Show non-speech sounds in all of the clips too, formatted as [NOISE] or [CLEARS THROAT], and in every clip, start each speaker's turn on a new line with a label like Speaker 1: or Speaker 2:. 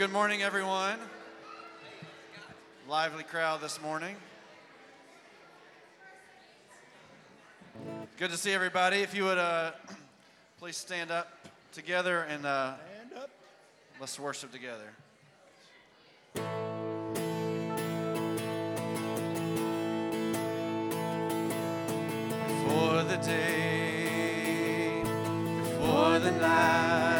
Speaker 1: good morning, everyone. Lively crowd this morning. Good to see everybody. If you would uh, [CLEARS THROAT] please stand up together and uh, stand up. let's worship together. Before the day, before the night.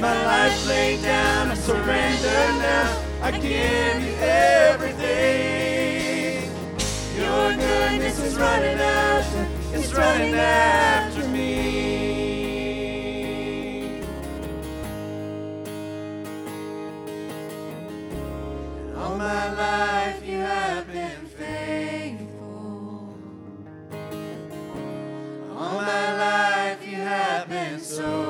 Speaker 1: my life laid down, I surrender now. I give you everything. Your goodness is running after, it's running after me. All my life you have been faithful. All my life you have been so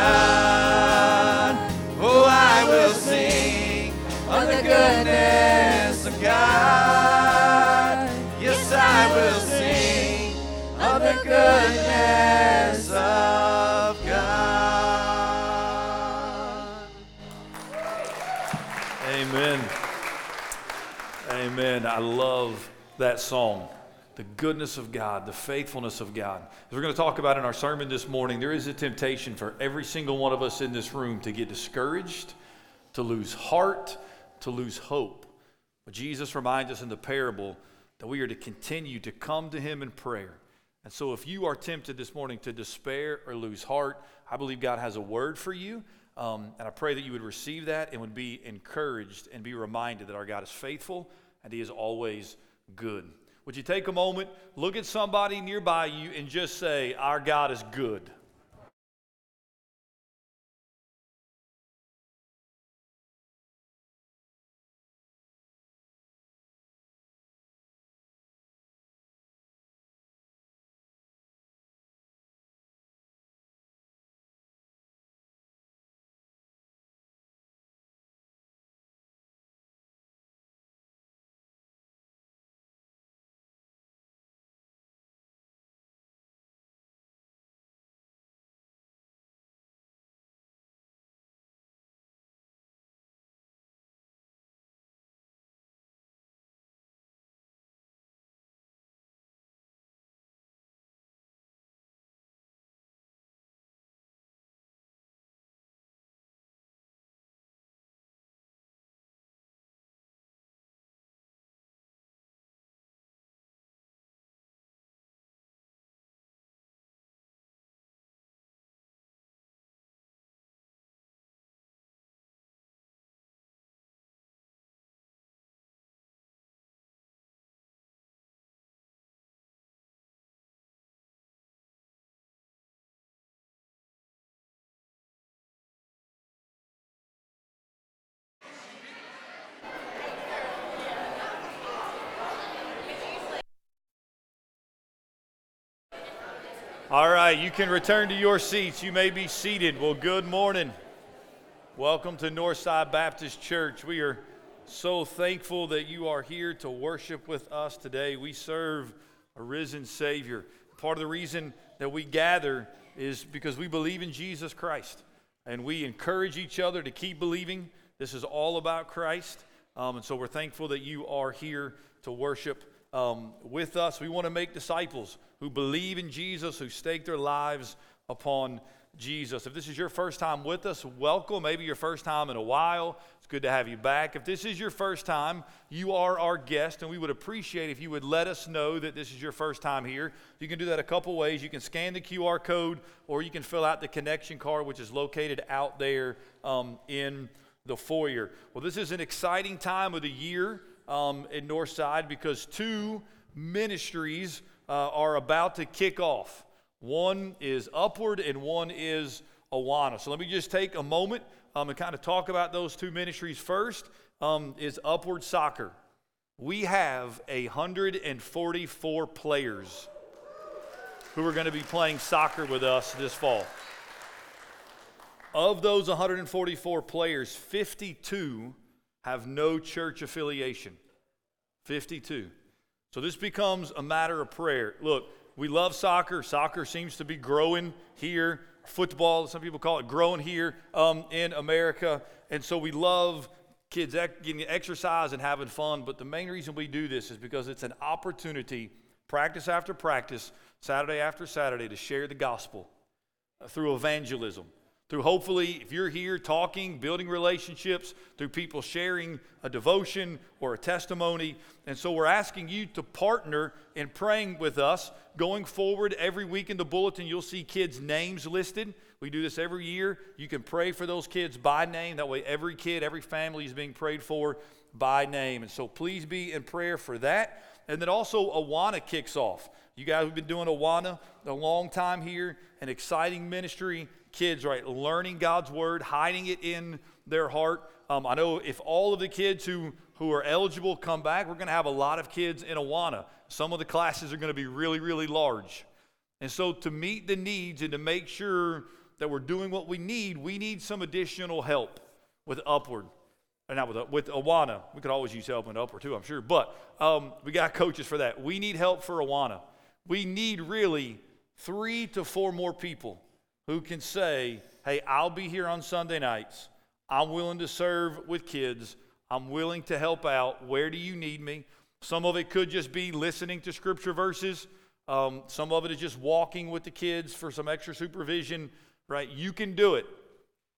Speaker 1: God. Oh, I will sing of the goodness of God. Yes, I will sing of the goodness of God.
Speaker 2: Amen. Amen. I love that song. The goodness of God, the faithfulness of God. As we're going to talk about in our sermon this morning, there is a temptation for every single one of us in this room to get discouraged, to lose heart, to lose hope. But Jesus reminds us in the parable that we are to continue to come to Him in prayer. And so, if you are tempted this morning to despair or lose heart, I believe God has a word for you. Um, and I pray that you would receive that and would be encouraged and be reminded that our God is faithful and He is always good. Would you take a moment, look at somebody nearby you, and just say, Our God is good? All right, you can return to your seats. You may be seated. Well, good morning. Welcome to Northside Baptist Church. We are so thankful that you are here to worship with us today. We serve a risen Savior. Part of the reason that we gather is because we believe in Jesus Christ and we encourage each other to keep believing. This is all about Christ. Um, and so we're thankful that you are here to worship um, with us. We want to make disciples who believe in Jesus, who stake their lives upon Jesus. If this is your first time with us, welcome. Maybe your first time in a while. It's good to have you back. If this is your first time, you are our guest, and we would appreciate if you would let us know that this is your first time here. You can do that a couple ways. You can scan the QR code, or you can fill out the connection card, which is located out there um, in the foyer. Well, this is an exciting time of the year um, in Northside because two ministries uh, are about to kick off. One is Upward and one is Awana. So let me just take a moment um, and kind of talk about those two ministries. First um, is Upward Soccer. We have 144 players who are going to be playing soccer with us this fall. Of those 144 players, 52 have no church affiliation. 52. So this becomes a matter of prayer. Look, we love soccer. Soccer seems to be growing here. Football, some people call it growing here um, in America. And so we love kids getting exercise and having fun. But the main reason we do this is because it's an opportunity, practice after practice, Saturday after Saturday, to share the gospel uh, through evangelism through hopefully, if you're here talking, building relationships, through people sharing a devotion or a testimony. And so we're asking you to partner in praying with us. Going forward, every week in the bulletin, you'll see kids' names listed. We do this every year. You can pray for those kids by name. That way, every kid, every family is being prayed for by name. And so please be in prayer for that. And then also, Awana kicks off. You guys have been doing Awana a long time here, an exciting ministry kids, right, learning God's word, hiding it in their heart. Um, I know if all of the kids who, who are eligible come back, we're going to have a lot of kids in Awana. Some of the classes are going to be really, really large. And so, to meet the needs and to make sure that we're doing what we need, we need some additional help with Upward. Or not with, with Awana. We could always use help in Upward too, I'm sure. But um, we got coaches for that. We need help for Awana. We need really three to four more people who can say, hey, I'll be here on Sunday nights. I'm willing to serve with kids. I'm willing to help out. Where do you need me? Some of it could just be listening to scripture verses. Um, some of it is just walking with the kids for some extra supervision, right? You can do it.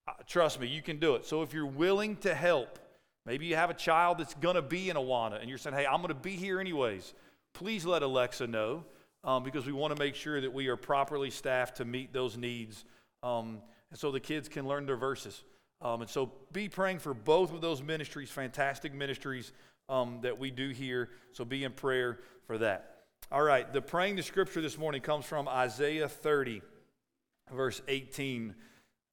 Speaker 2: Uh, trust me, you can do it. So if you're willing to help, maybe you have a child that's going to be in Awana and you're saying, hey, I'm going to be here anyways, please let Alexa know um, because we want to make sure that we are properly staffed to meet those needs um, and so the kids can learn their verses. Um, and so be praying for both of those ministries, fantastic ministries um, that we do here. So be in prayer for that. All right, the praying the scripture this morning comes from Isaiah 30, verse 18.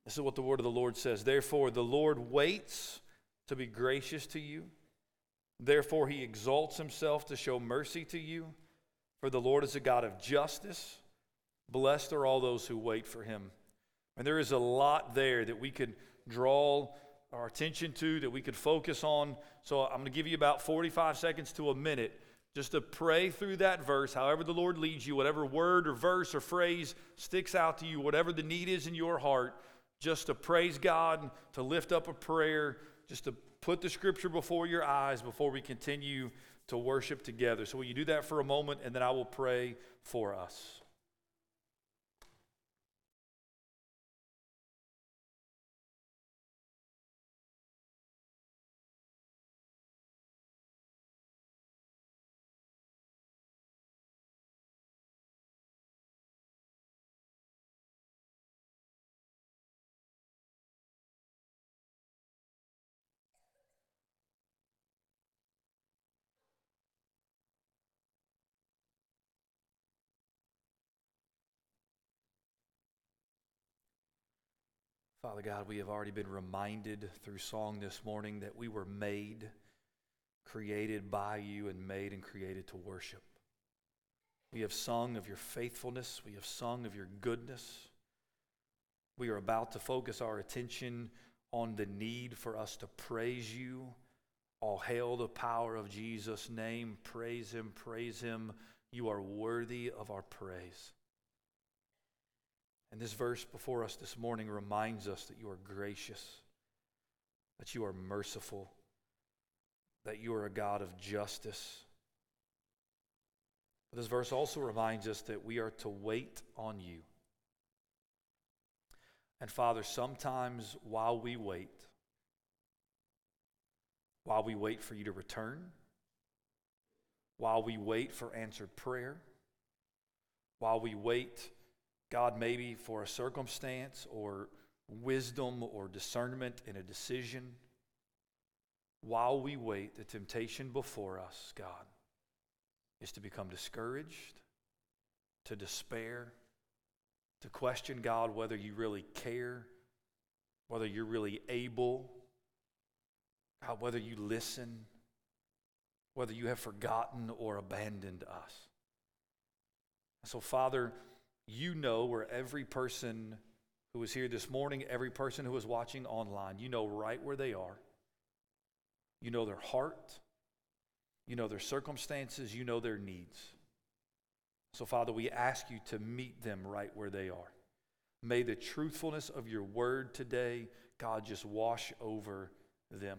Speaker 2: This is what the word of the Lord says. Therefore, the Lord waits to be gracious to you. Therefore, he exalts himself to show mercy to you. For the Lord is a God of justice. Blessed are all those who wait for him. And there is a lot there that we could draw our attention to, that we could focus on. So I'm going to give you about 45 seconds to a minute just to pray through that verse, however the Lord leads you, whatever word or verse or phrase sticks out to you, whatever the need is in your heart, just to praise God, to lift up a prayer, just to put the scripture before your eyes before we continue to worship together. So, will you do that for a moment and then I will pray for us? Father God, we have already been reminded through song this morning that we were made, created by you, and made and created to worship. We have sung of your faithfulness. We have sung of your goodness. We are about to focus our attention on the need for us to praise you. All hail the power of Jesus' name. Praise him, praise him. You are worthy of our praise. And this verse before us this morning reminds us that you are gracious, that you are merciful, that you are a God of justice. But this verse also reminds us that we are to wait on you. And Father, sometimes while we wait, while we wait for you to return, while we wait for answered prayer, while we wait, God, maybe for a circumstance or wisdom or discernment in a decision, while we wait, the temptation before us, God, is to become discouraged, to despair, to question God whether you really care, whether you're really able, God, whether you listen, whether you have forgotten or abandoned us. So, Father, you know where every person who is here this morning, every person who is watching online, you know right where they are. You know their heart. You know their circumstances. You know their needs. So, Father, we ask you to meet them right where they are. May the truthfulness of your word today, God, just wash over them.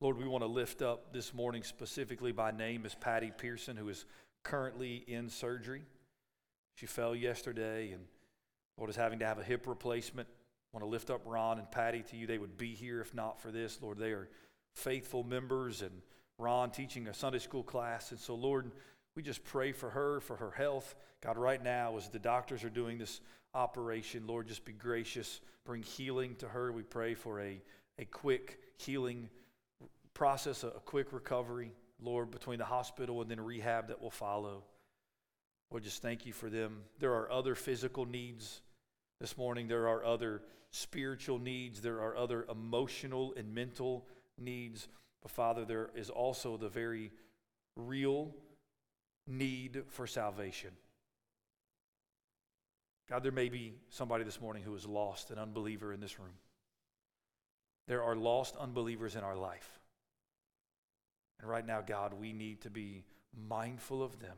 Speaker 2: Lord, we want to lift up this morning specifically by name is Patty Pearson, who is currently in surgery. She fell yesterday and Lord is having to have a hip replacement. I want to lift up Ron and Patty to you. They would be here if not for this. Lord, they are faithful members and Ron teaching a Sunday school class. And so, Lord, we just pray for her, for her health. God, right now, as the doctors are doing this operation, Lord, just be gracious. Bring healing to her. We pray for a, a quick healing process, a, a quick recovery, Lord, between the hospital and then rehab that will follow. Lord, just thank you for them. There are other physical needs this morning, there are other spiritual needs, there are other emotional and mental needs. But Father, there is also the very real need for salvation. God, there may be somebody this morning who is lost, an unbeliever in this room. There are lost unbelievers in our life. And right now, God, we need to be mindful of them,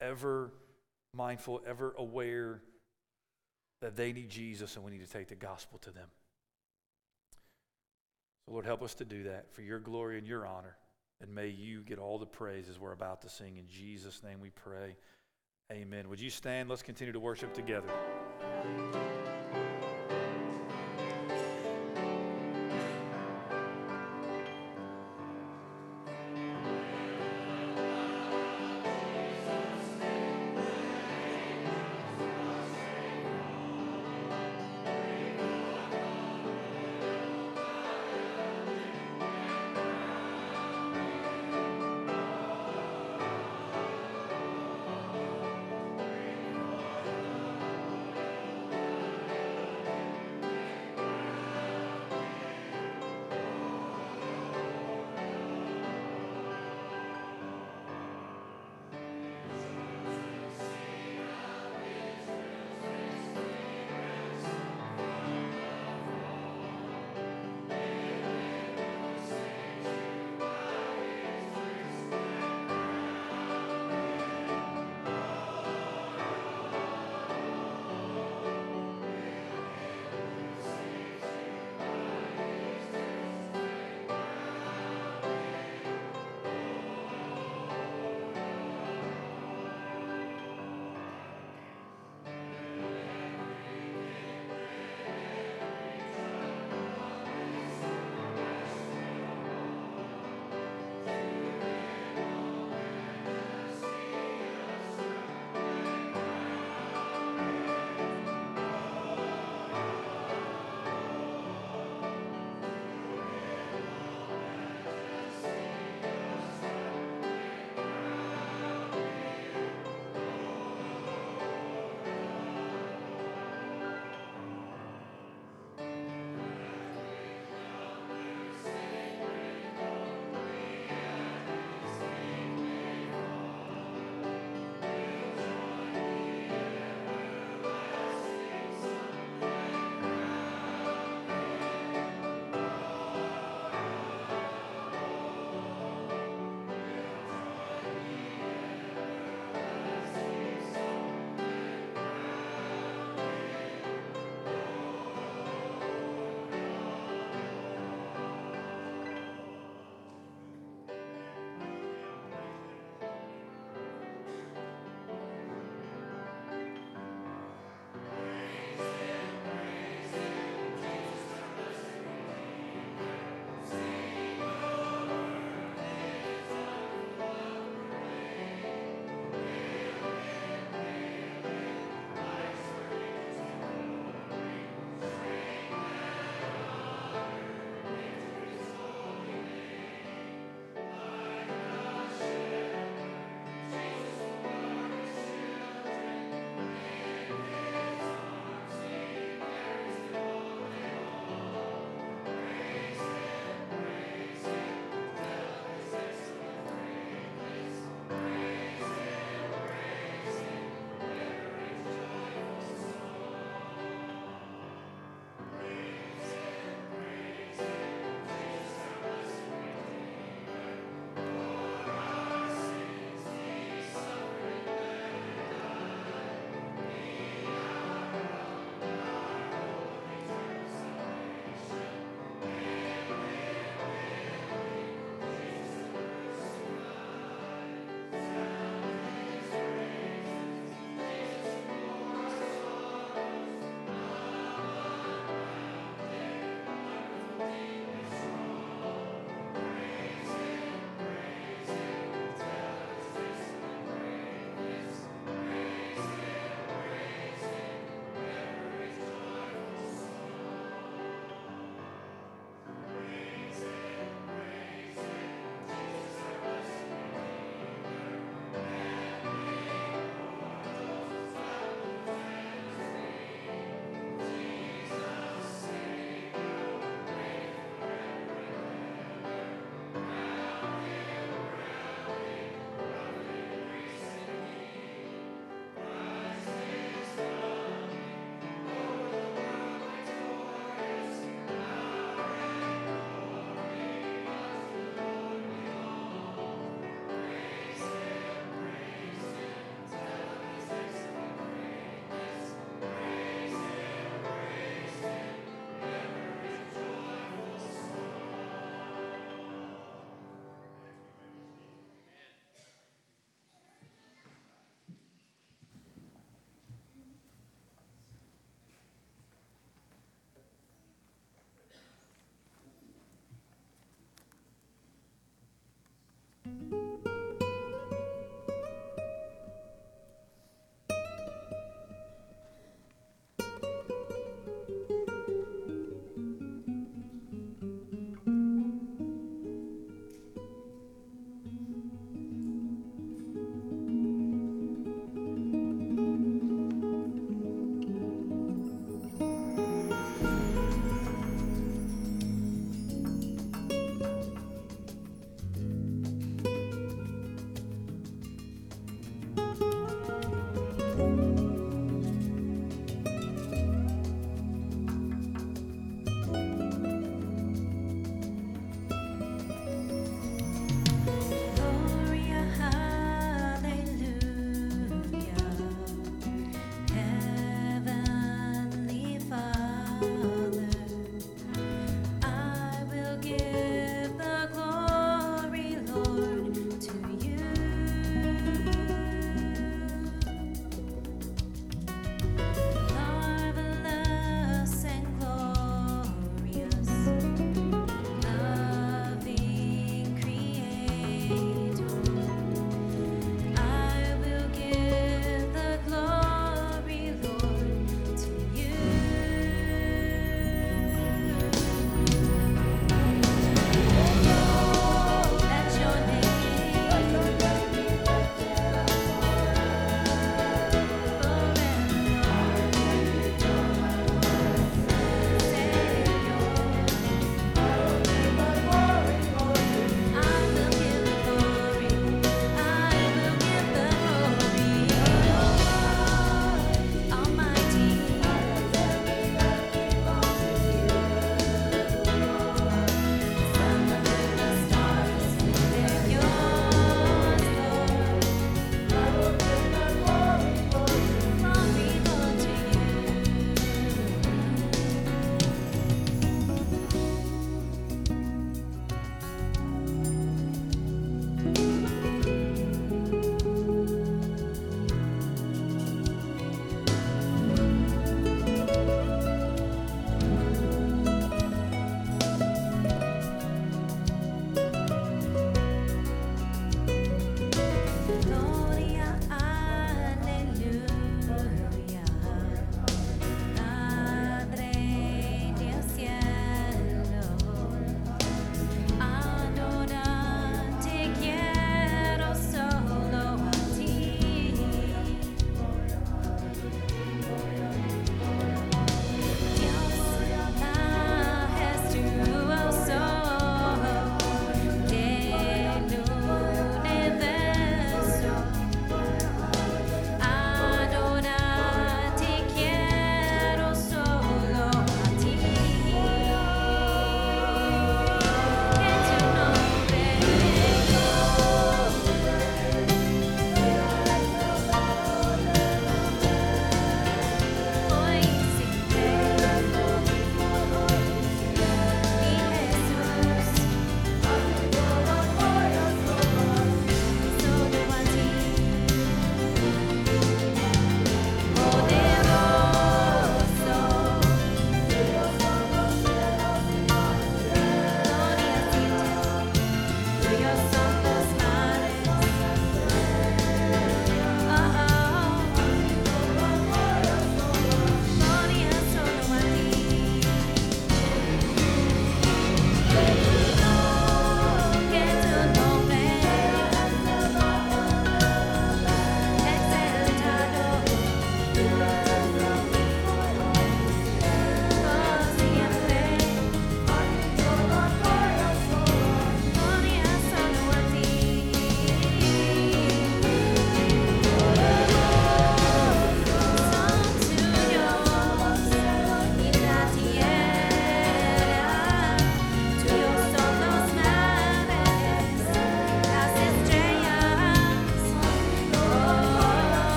Speaker 2: ever mindful, ever aware that they need Jesus and we need to take the gospel to them. So, Lord, help us to do that for your glory and your honor. And may you get all the praise as we're about to sing. In Jesus' name we pray. Amen. Would you stand? Let's continue to worship together.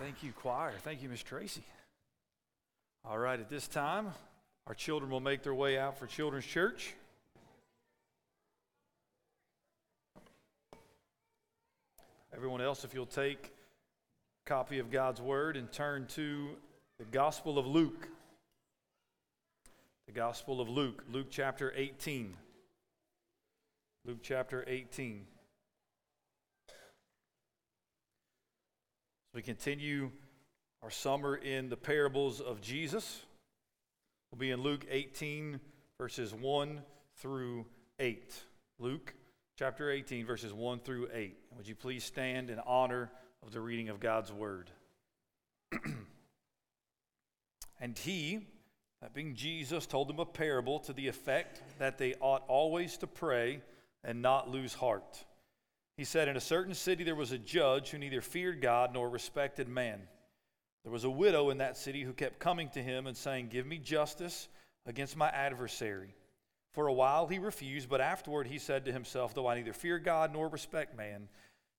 Speaker 2: Thank you, choir. Thank you, Miss Tracy. All right, at this time, our children will make their way out for Children's Church. Everyone else, if you'll take a copy of God's Word and turn to the Gospel of Luke. The Gospel of Luke, Luke chapter 18. Luke chapter 18. As we continue our summer in the parables of Jesus, we'll be in Luke 18, verses 1 through 8. Luke chapter 18, verses 1 through 8. Would you please stand in honor of the reading of God's word? [CLEARS THROAT] and he, that being Jesus, told them a parable to the effect that they ought always to pray and not lose heart. He said, In a certain city there was a judge who neither feared God nor respected man. There was a widow in that city who kept coming to him and saying, Give me justice against my adversary. For a while he refused, but afterward he said to himself, Though I neither fear God nor respect man,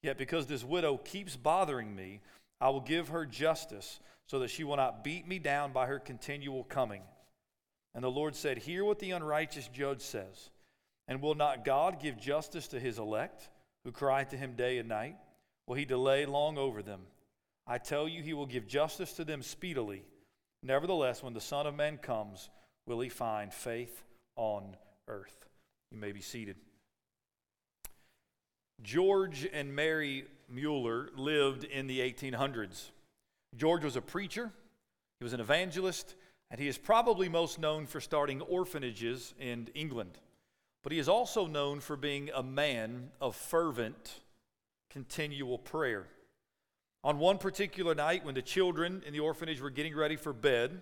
Speaker 2: yet because this widow keeps bothering me, I will give her justice so that she will not beat me down by her continual coming. And the Lord said, Hear what the unrighteous judge says. And will not God give justice to his elect, who cry to him day and night? Will he delay long over them? I tell you, he will give justice to them speedily. Nevertheless, when the Son of Man comes, will he find faith on earth? You may be seated. George and Mary Mueller lived in the 1800s. George was a preacher, he was an evangelist, and he is probably most known for starting orphanages in England. But he is also known for being a man of fervent, continual prayer. On one particular night, when the children in the orphanage were getting ready for bed,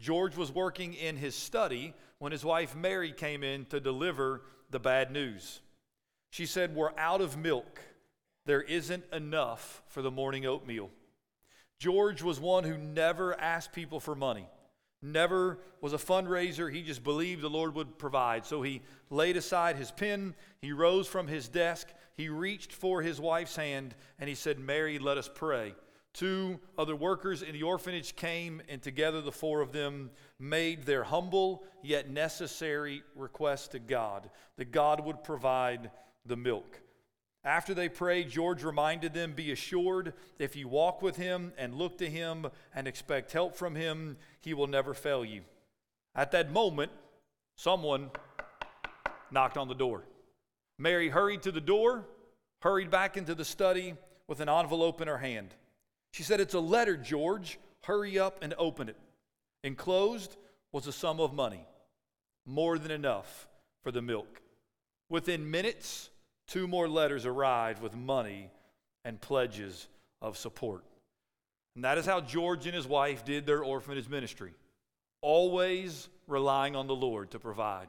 Speaker 2: George was working in his study when his wife Mary came in to deliver the bad news. She said, We're out of milk. There isn't enough for the morning oatmeal. George was one who never asked people for money never was a fundraiser. He just believed the Lord would provide. So he laid aside his pen, he rose from his desk, he reached for his wife's hand, and he said, Mary, let us pray. Two other workers in the orphanage came, and together the four of them made their humble yet necessary request to God that God would provide the milk. After they prayed, George reminded them Be assured, if you walk with him and look to him and expect help from him, he will never fail you. At that moment, someone knocked on the door. Mary hurried to the door, hurried back into the study with an envelope in her hand. She said, It's a letter, George. Hurry up and open it. Enclosed was a sum of money, more than enough for the milk. Within minutes, two more letters arrived with money and pledges of support. And that is how George and his wife did their orphanage ministry, always relying on the Lord to provide,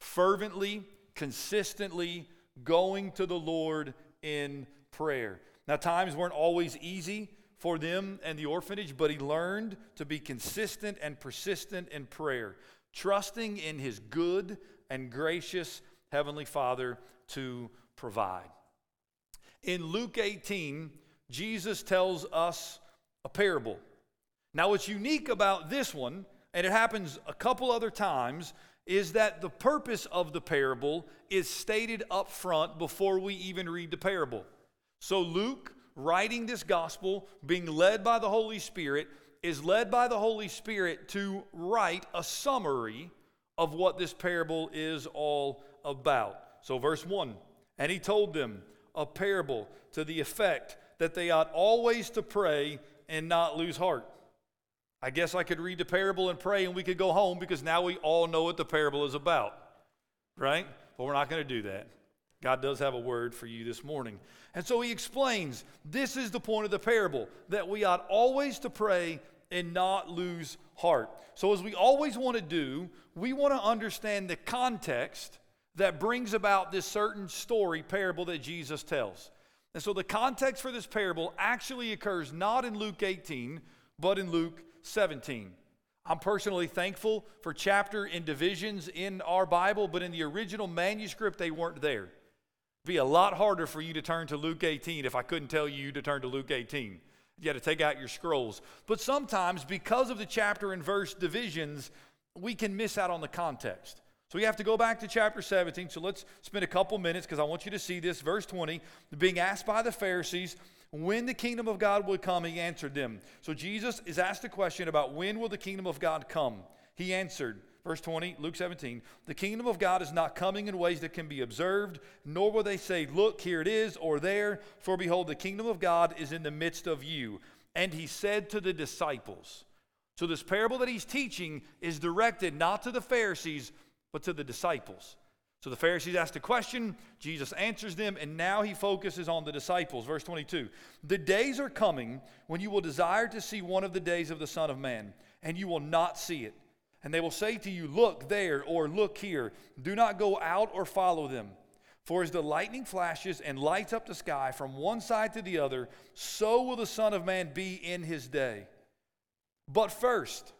Speaker 2: fervently, consistently going to the Lord in prayer. Now, times weren't always easy for them and the orphanage, but he learned to be consistent and persistent in prayer, trusting in his good and gracious Heavenly Father to provide. In Luke 18, Jesus tells us a parable. Now, what's unique about this one, and it happens a couple other times, is that the purpose of the parable is stated up front before we even read the parable. So, Luke, writing this gospel, being led by the Holy Spirit, is led by the Holy Spirit to write a summary of what this parable is all about. So, verse 1 and he told them a parable to the effect that they ought always to pray and not lose heart. I guess I could read the parable and pray and we could go home because now we all know what the parable is about, right? But we're not going to do that. God does have a word for you this morning. And so he explains this is the point of the parable that we ought always to pray and not lose heart. So, as we always want to do, we want to understand the context that brings about this certain story, parable that Jesus tells. And so the context for this parable actually occurs not in Luke 18, but in Luke 17. I'm personally thankful for chapter and divisions in our Bible, but in the original manuscript, they weren't there. It'd be a lot harder for you to turn to Luke 18 if I couldn't tell you to turn to Luke 18. You had to take out your scrolls. But sometimes, because of the chapter and verse divisions, we can miss out on the context. So we have to go back to chapter 17. So let's spend a couple minutes because I want you to see this. Verse 20, being asked by the Pharisees when the kingdom of God would come, he answered them. So Jesus is asked a question about when will the kingdom of God come. He answered, verse 20, Luke 17, the kingdom of God is not coming in ways that can be observed, nor will they say, Look, here it is, or there, for behold, the kingdom of God is in the midst of you. And he said to the disciples, so this parable that he's teaching is directed not to the Pharisees, but to the disciples. So the Pharisees asked a question, Jesus answers them, and now he focuses on the disciples. Verse 22 The days are coming when you will desire to see one of the days of the Son of Man, and you will not see it. And they will say to you, Look there, or look here. Do not go out or follow them. For as the lightning flashes and lights up the sky from one side to the other, so will the Son of Man be in his day. But first,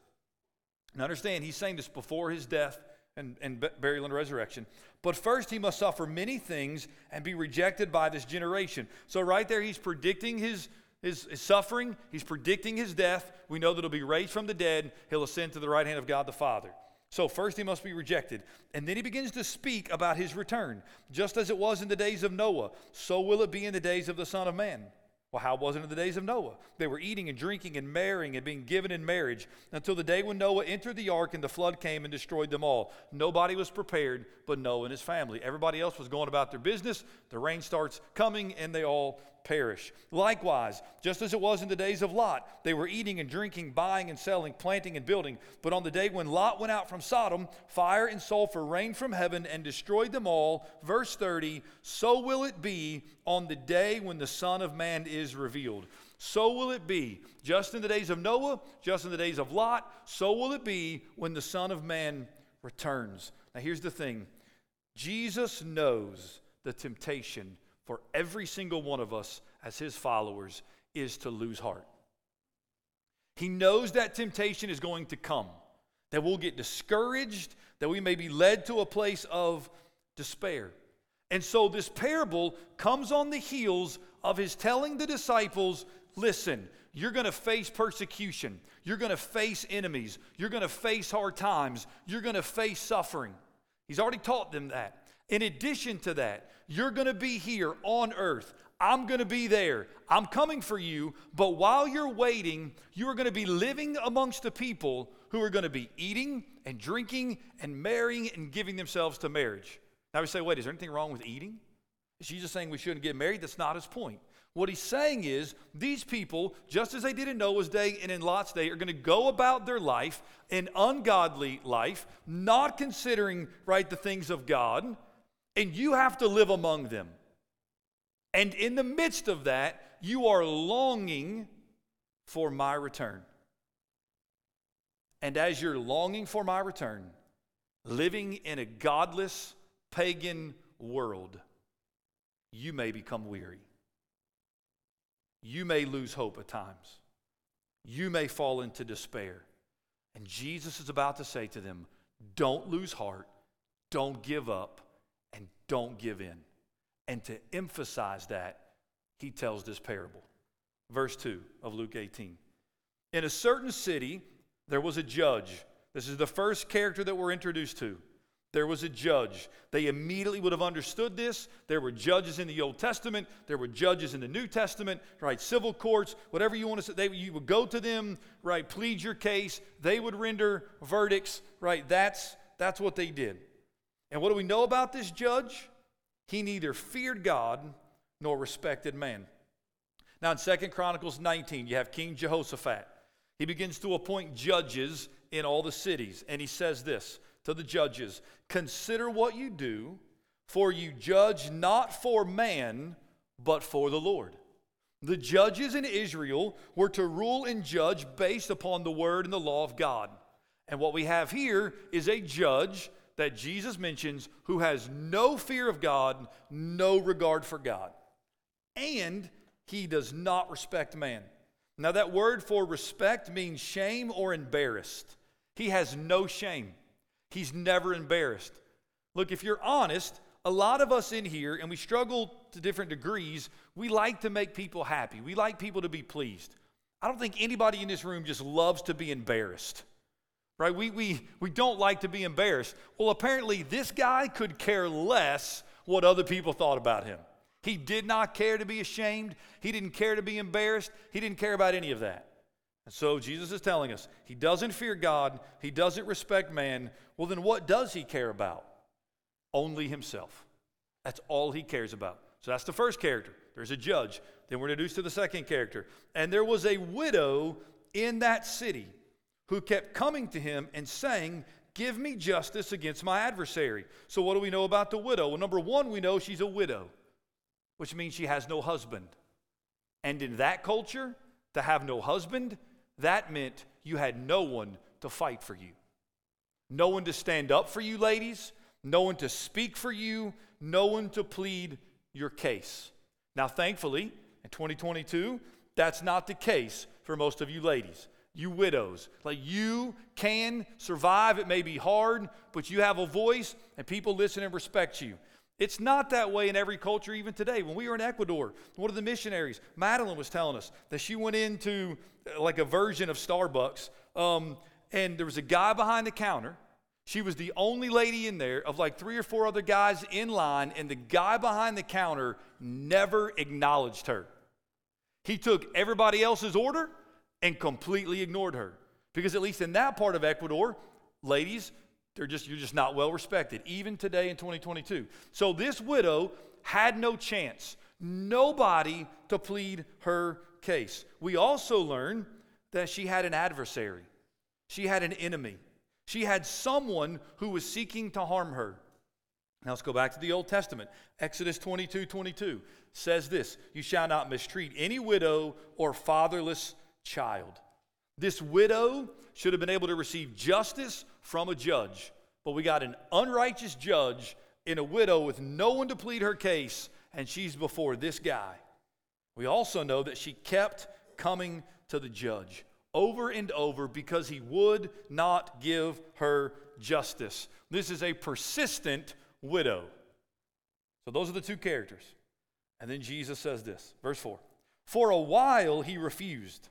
Speaker 2: and understand, he's saying this before his death and, and burial and resurrection. But first, he must suffer many things and be rejected by this generation. So, right there, he's predicting his, his, his, suffering, he's predicting his death. We know that he'll be raised from the dead, he'll ascend to the right hand of God the Father. So, first, he must be rejected. And then he begins to speak about his return. Just as it was in the days of Noah, so will it be in the days of the Son of Man. Well, how was it in the days of Noah? They were eating and drinking and marrying and being given in marriage until the day when Noah entered the ark and the flood came and destroyed them all. Nobody was prepared but Noah and his family. Everybody else was going about their business. The rain starts coming and they all perish. Likewise, just as it was in the days of Lot, they were eating and drinking, buying and selling, planting and building. But on the day when Lot went out from Sodom, fire and sulfur rained from heaven and destroyed them all. Verse 30 So will it be on the day when the Son of Man is revealed. So will it be, just in the days of Noah, just in the days of Lot, so will it be when the Son of Man returns. Now, here's the thing Jesus knows the temptation for every single one of us as his followers is to lose heart. He knows that temptation is going to come, that we'll get discouraged, that we may be led to a place of despair. And so this parable comes on the heels of his telling the disciples listen, you're going to face persecution, you're going to face enemies, you're going to face hard times, you're going to face suffering. He's already taught them that. In addition to that, you're going to be here on earth. I'm going to be there. I'm coming for you. But while you're waiting, you are going to be living amongst the people who are going to be eating and drinking and marrying and giving themselves to marriage. Now we say, wait, is there anything wrong with eating? Is Jesus saying we shouldn't get married? That's not his point. What he's saying is these people, just as they did in Noah's day and in Lot's day, are going to go about their life, an ungodly life, not considering right the things of God and you have to live among them. And in the midst of that, you are longing for my return. And as you're longing for my return, living in a godless, pagan world, you may become weary. You may lose hope at times. You may fall into despair. And Jesus is about to say to them, Don't lose heart. Don't give up don't give in. And to emphasize that, he tells this parable. Verse 2 of Luke 18. In a certain city, there was a judge. This is the first character that we're introduced to. There was a judge. They immediately would have understood this. There were judges in the Old Testament. There were judges in the New Testament, right? Civil courts, whatever you want to say. They, you would go to them, right? Plead your case. They would render verdicts, right? That's, that's what they did. And what do we know about this judge? He neither feared God nor respected man. Now in Second Chronicles 19, you have King Jehoshaphat. He begins to appoint judges in all the cities, and he says this to the judges Consider what you do, for you judge not for man, but for the Lord. The judges in Israel were to rule and judge based upon the word and the law of God. And what we have here is a judge that Jesus mentions who has no fear of God, no regard for God, and he does not respect man. Now, that word for respect means shame or embarrassed. He has no shame, he's never embarrassed. Look, if you're honest, a lot of us in here, and we struggle to different degrees, we like to make people happy. We like people to be pleased. I don't think anybody in this room just loves to be embarrassed. Right? We, we, we don't like to be embarrassed. Well, apparently, this guy could care less what other people thought about him. He did not care to be ashamed. He didn't care to be embarrassed. He didn't care about any of that. And so Jesus is telling us he doesn't fear God, he doesn't respect man. Well, then what does he care about? Only himself. That's all he cares about. So that's the first character. There's a judge. Then we're introduced to the second character. And there was a widow in that city who kept coming to him and saying, Give me justice against my adversary. So, what do we know about the widow? Well, number one, we know she's a widow, which means she has no husband. And in that culture, to have no husband, that meant you had no one to fight for you. No one to stand up for you, ladies. No one to speak for you. No one to plead your case. Now, thankfully, in 2022, that's not the case for most of you ladies you widows. Like you can survive. It may be hard, but you have a voice and people listen and respect you. It's not that way in every culture, even today. When we were in Ecuador, one of the missionaries, Madeline, was telling us that she went into uh, like a version of Starbucks, um, and there was a guy behind the counter. She was the only lady in there of like three or four other guys in line, and the guy behind the counter never acknowledged her. He took everybody else's order and completely ignored her. Because at least in that part of Ecuador, ladies, they're just you're just not well respected even today in 2022. So this widow had no chance. Nobody to plead her case. We also learn that she had an adversary. She had an enemy. She had someone who was seeking to harm her. Now let's go back to the Old Testament. Exodus 22 22 says this You shall not mistreat any widow or fatherless child. This widow should have been able to receive justice from a judge, but we got an unrighteous judge in a widow with no one to plead her case, and she's before this guy. We also know that she kept coming to the judge over and over because he would not give her justice. This is a persistent widow. So, those are the two characters. And then Jesus says this, verse 4 For a while he refused.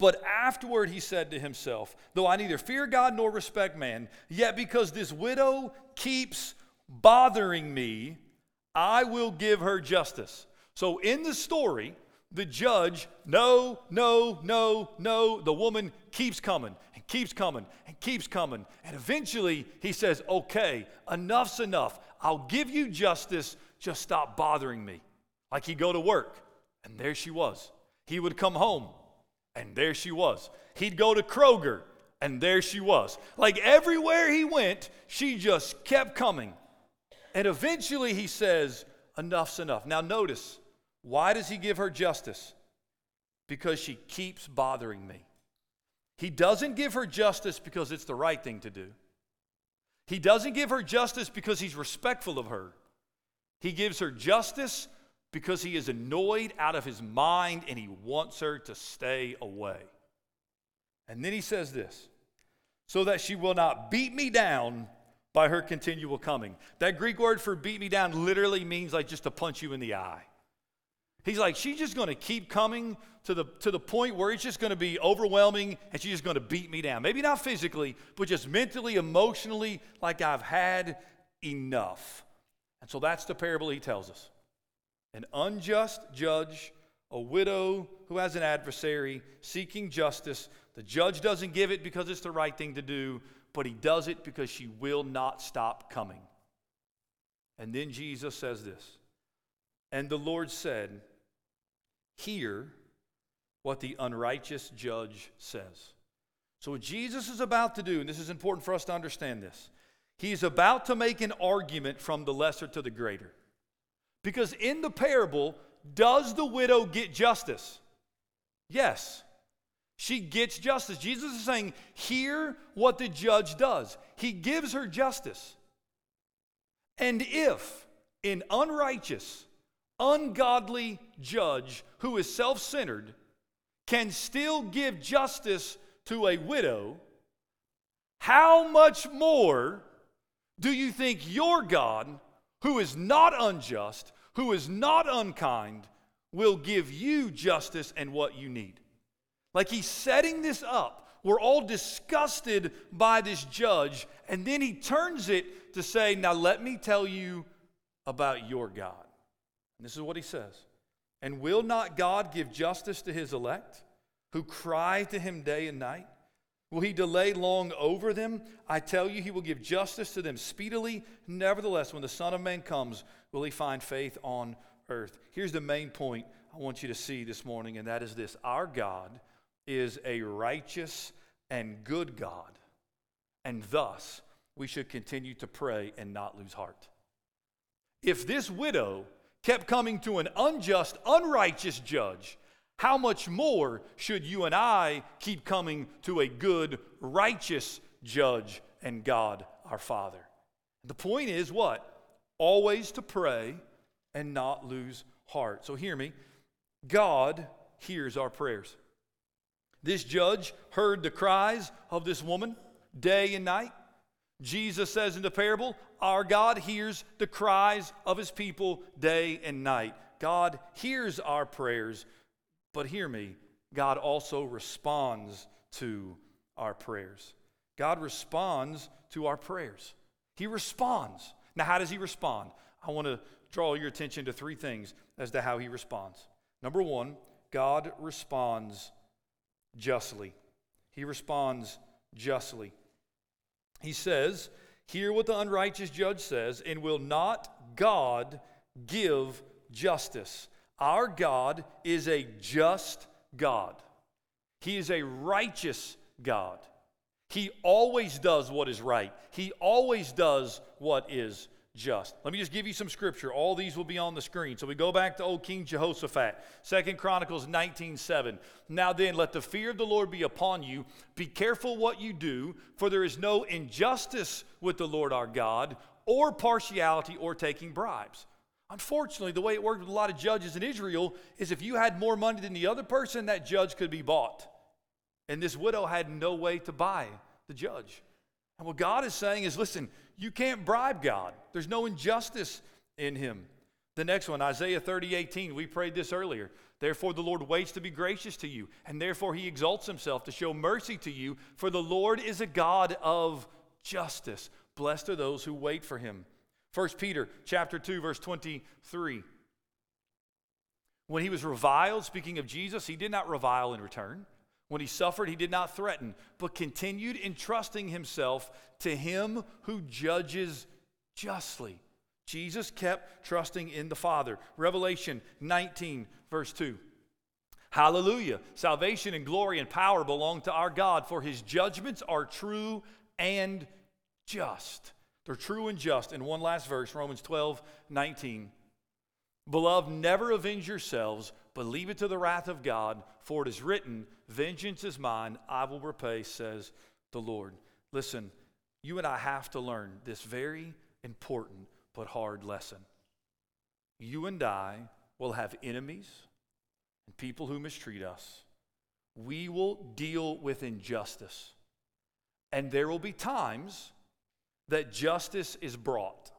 Speaker 2: But afterward he said to himself, Though I neither fear God nor respect man, yet because this widow keeps bothering me, I will give her justice. So in the story, the judge, no, no, no, no, the woman keeps coming and keeps coming and keeps coming. And eventually he says, Okay, enough's enough. I'll give you justice, just stop bothering me. Like he'd go to work, and there she was. He would come home, and there she was. He'd go to Kroger, and there she was. Like everywhere he went, she just kept coming. And eventually he says, Enough's enough. Now, notice, why does he give her justice? Because she keeps bothering me. He doesn't give her justice because it's the right thing to do. He doesn't give her justice because he's respectful of her. He gives her justice because he is annoyed out of his mind and he wants her to stay away. And then he says this so that she will not beat me down by her continual coming. That Greek word for beat me down literally means like just to punch you in the eye. He's like, she's just going to keep coming to the, to the point where it's just going to be overwhelming and she's just going to beat me down. Maybe not physically, but just mentally, emotionally, like I've had enough. And so that's the parable he tells us an unjust judge, a widow who has an adversary seeking justice. The judge doesn't give it because it's the right thing to do, but he does it because she will not stop coming. And then Jesus says this And the Lord said, Hear what the unrighteous judge says. So, what Jesus is about to do, and this is important for us to understand this, he's about to make an argument from the lesser to the greater. Because in the parable, does the widow get justice? Yes. She gets justice. Jesus is saying, hear what the judge does. He gives her justice. And if an unrighteous, ungodly judge who is self centered can still give justice to a widow, how much more do you think your God who is not unjust, who is not unkind, will give you justice and what you need. Like he's setting this up. We're all disgusted by this judge, and then he turns it to say, Now let me tell you about your God. And this is what he says And will not God give justice to his elect, who cry to him day and night? Will he delay long over them? I tell you, he will give justice to them speedily. Nevertheless, when the Son of Man comes, will he find faith on earth? Here's the main point I want you to see this morning, and that is this Our God is a righteous and good God, and thus we should continue to pray and not lose heart. If this widow kept coming to an unjust, unrighteous judge, how much more should you and I keep coming to a good, righteous judge and God our Father? The point is what? Always to pray and not lose heart. So hear me. God hears our prayers. This judge heard the cries of this woman day and night. Jesus says in the parable, Our God hears the cries of his people day and night. God hears our prayers but hear me, God also responds to our prayers. God responds to our prayers. He responds. Now, how does He respond? I want to draw your attention to three things as to how He responds. Number one, God responds justly. He responds justly. He says, Hear what the unrighteous judge says, and will not God give justice? Our God is a just God. He is a righteous God. He always does what is right. He always does what is just. Let me just give you some scripture. All these will be on the screen. So we go back to old King Jehoshaphat, Second Chronicles 19:7. Now then, let the fear of the Lord be upon you. Be careful what you do, for there is no injustice with the Lord our God, or partiality or taking bribes. Unfortunately, the way it worked with a lot of judges in Israel is if you had more money than the other person, that judge could be bought. And this widow had no way to buy the judge. And what God is saying is listen, you can't bribe God, there's no injustice in him. The next one, Isaiah 30, 18, we prayed this earlier. Therefore, the Lord waits to be gracious to you, and therefore he exalts himself to show mercy to you, for the Lord is a God of justice. Blessed are those who wait for him. 1 Peter chapter 2 verse 23. When he was reviled, speaking of Jesus, he did not revile in return. When he suffered, he did not threaten, but continued entrusting himself to him who judges justly. Jesus kept trusting in the Father. Revelation 19, verse 2. Hallelujah. Salvation and glory and power belong to our God, for his judgments are true and just. They're true and just. And one last verse, Romans 12, 19. Beloved, never avenge yourselves, but leave it to the wrath of God, for it is written, Vengeance is mine, I will repay, says the Lord. Listen, you and I have to learn this very important but hard lesson. You and I will have enemies and people who mistreat us. We will deal with injustice. And there will be times that justice is brought.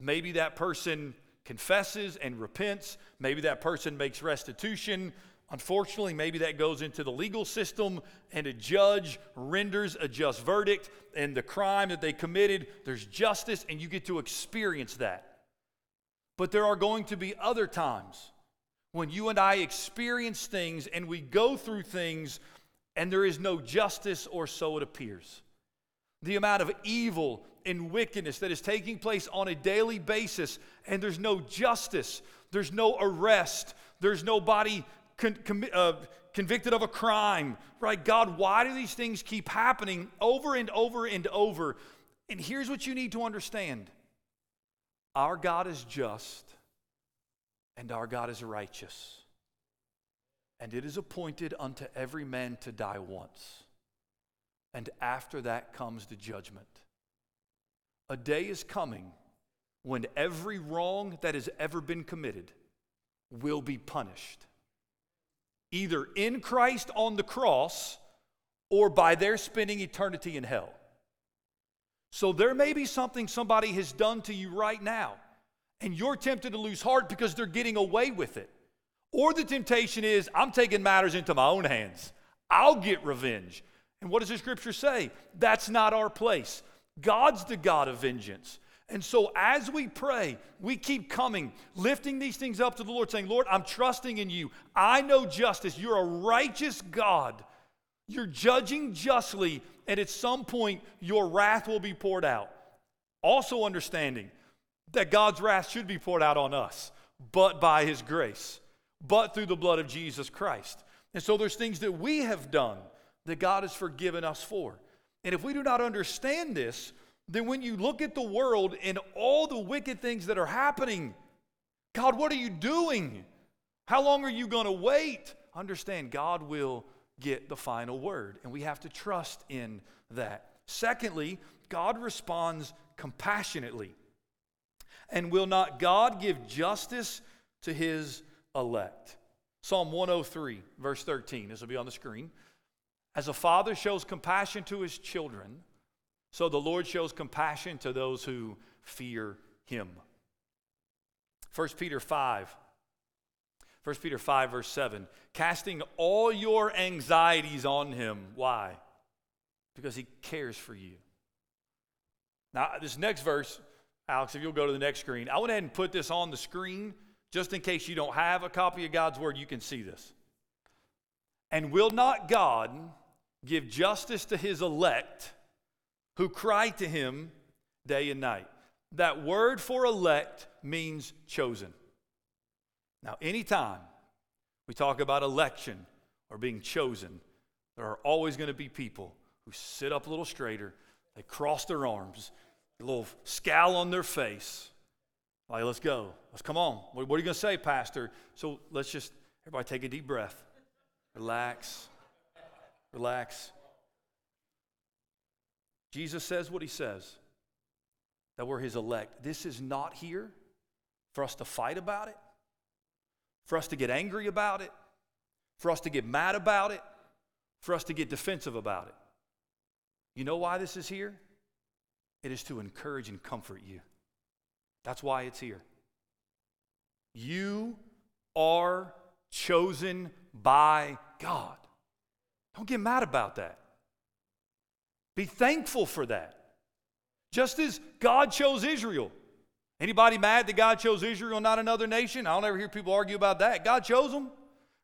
Speaker 2: Maybe that person confesses and repents. Maybe that person makes restitution. Unfortunately, maybe that goes into the legal system and a judge renders a just verdict and the crime that they committed, there's justice and you get to experience that. But there are going to be other times when you and I experience things and we go through things and there is no justice or so it appears the amount of evil and wickedness that is taking place on a daily basis, and there's no justice, there's no arrest, there's nobody con- com- uh, convicted of a crime, right? God, why do these things keep happening over and over and over? And here's what you need to understand our God is just, and our God is righteous. And it is appointed unto every man to die once and after that comes the judgment. A day is coming when every wrong that has ever been committed will be punished, either in Christ on the cross or by their spending eternity in hell. So there may be something somebody has done to you right now, and you're tempted to lose heart because they're getting away with it. Or the temptation is, I'm taking matters into my own hands. I'll get revenge. And what does the scripture say? That's not our place. God's the God of vengeance. And so, as we pray, we keep coming, lifting these things up to the Lord, saying, Lord, I'm trusting in you. I know justice. You're a righteous God. You're judging justly, and at some point, your wrath will be poured out. Also, understanding that God's wrath should be poured out on us, but by His grace, but through the blood of Jesus Christ. And so, there's things that we have done that God has forgiven us for. And if we do not understand this, then when you look at the world and all the wicked things that are happening, God, what are you doing? How long are you going to wait? Understand, God will get the final word, and we have to trust in that. Secondly, God responds compassionately. And will not God give justice to his elect? Psalm 103, verse 13. This will be on the screen. As a father shows compassion to his children, so the Lord shows compassion to those who fear him. 1 Peter 5. 1 Peter 5, verse 7. Casting all your anxieties on him. Why? Because he cares for you. Now, this next verse, Alex, if you'll go to the next screen, I went ahead and put this on the screen just in case you don't have a copy of God's word, you can see this. And will not God give justice to his elect? who cry to him day and night. That word for elect means chosen. Now, anytime we talk about election or being chosen, there are always going to be people who sit up a little straighter, they cross their arms, a little scowl on their face. Like, let's go. Let's come on. What, what are you going to say, Pastor? So let's just, everybody take a deep breath. Relax. Relax. Jesus says what he says that we're his elect. This is not here for us to fight about it, for us to get angry about it, for us to get mad about it, for us to get defensive about it. You know why this is here? It is to encourage and comfort you. That's why it's here. You are chosen by God. Don't get mad about that. Be thankful for that. Just as God chose Israel. Anybody mad that God chose Israel, not another nation? I don't ever hear people argue about that. God chose them.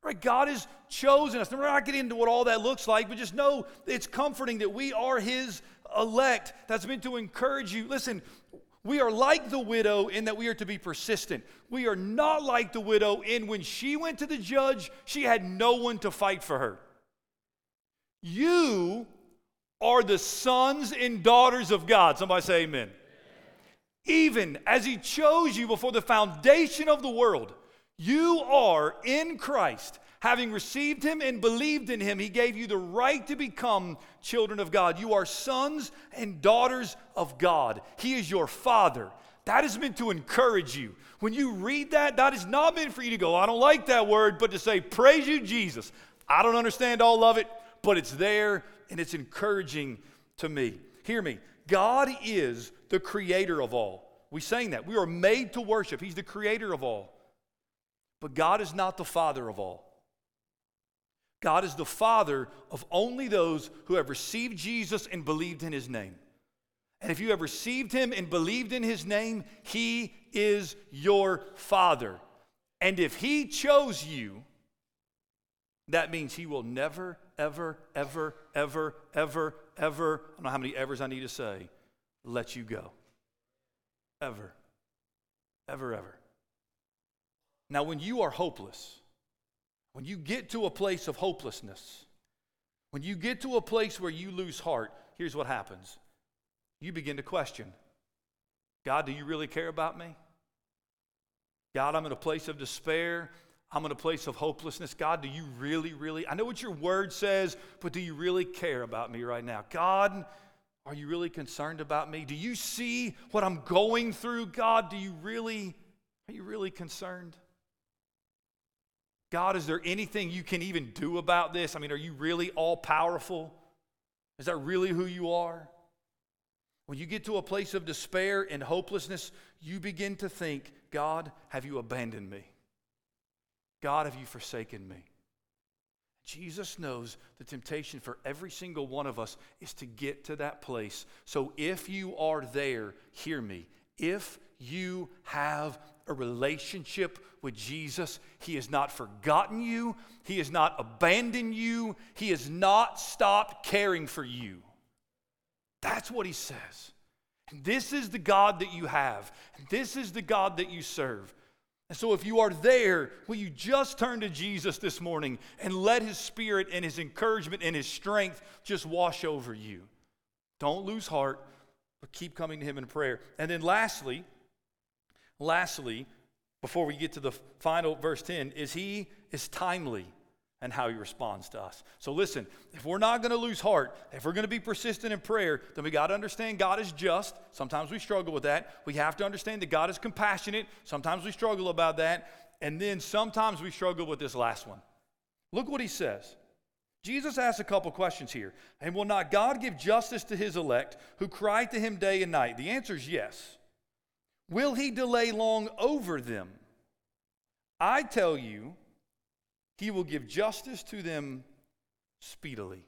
Speaker 2: Right? God has chosen us. And we're not getting into what all that looks like, but just know it's comforting that we are His elect. That's meant to encourage you. Listen, we are like the widow in that we are to be persistent. We are not like the widow in when she went to the judge, she had no one to fight for her. You are the sons and daughters of God. Somebody say amen. Even as He chose you before the foundation of the world, you are in Christ. Having received Him and believed in Him, He gave you the right to become children of God. You are sons and daughters of God. He is your Father. That is meant to encourage you. When you read that, that is not meant for you to go, I don't like that word, but to say, Praise you, Jesus. I don't understand all of it, but it's there and it's encouraging to me. Hear me. God is the creator of all. We sang that. We are made to worship. He's the creator of all. But God is not the father of all. God is the father of only those who have received Jesus and believed in his name. And if you have received him and believed in his name, he is your father. And if he chose you, that means he will never ever, ever, ever, ever, ever, I don't know how many evers I need to say, let you go. Ever. Ever, ever. Now, when you are hopeless, when you get to a place of hopelessness, when you get to a place where you lose heart, here's what happens. You begin to question God, do you really care about me? God, I'm in a place of despair. I'm in a place of hopelessness. God, do you really, really? I know what your word says, but do you really care about me right now? God, are you really concerned about me? Do you see what I'm going through? God, do you really, are you really concerned? God, is there anything you can even do about this? I mean, are you really all powerful? Is that really who you are? When you get to a place of despair and hopelessness, you begin to think, God, have you abandoned me? God, have you forsaken me? Jesus knows the temptation for every single one of us is to get to that place. So if you are there, hear me. If you have a relationship with Jesus, He has not forgotten you, He has not abandoned you, He has not stopped caring for you. That's what He says. This is the God that you have, this is the God that you serve. And so, if you are there, will you just turn to Jesus this morning and let His Spirit and His encouragement and His strength just wash over you? Don't lose heart, but keep coming to Him in prayer. And then, lastly, lastly, before we get to the final verse 10, is He is timely and how he responds to us. So listen, if we're not going to lose heart, if we're going to be persistent in prayer, then we got to understand God is just. Sometimes we struggle with that. We have to understand that God is compassionate. Sometimes we struggle about that. And then sometimes we struggle with this last one. Look what he says. Jesus asks a couple questions here. And will not God give justice to his elect who cry to him day and night? The answer is yes. Will he delay long over them? I tell you, he will give justice to them speedily.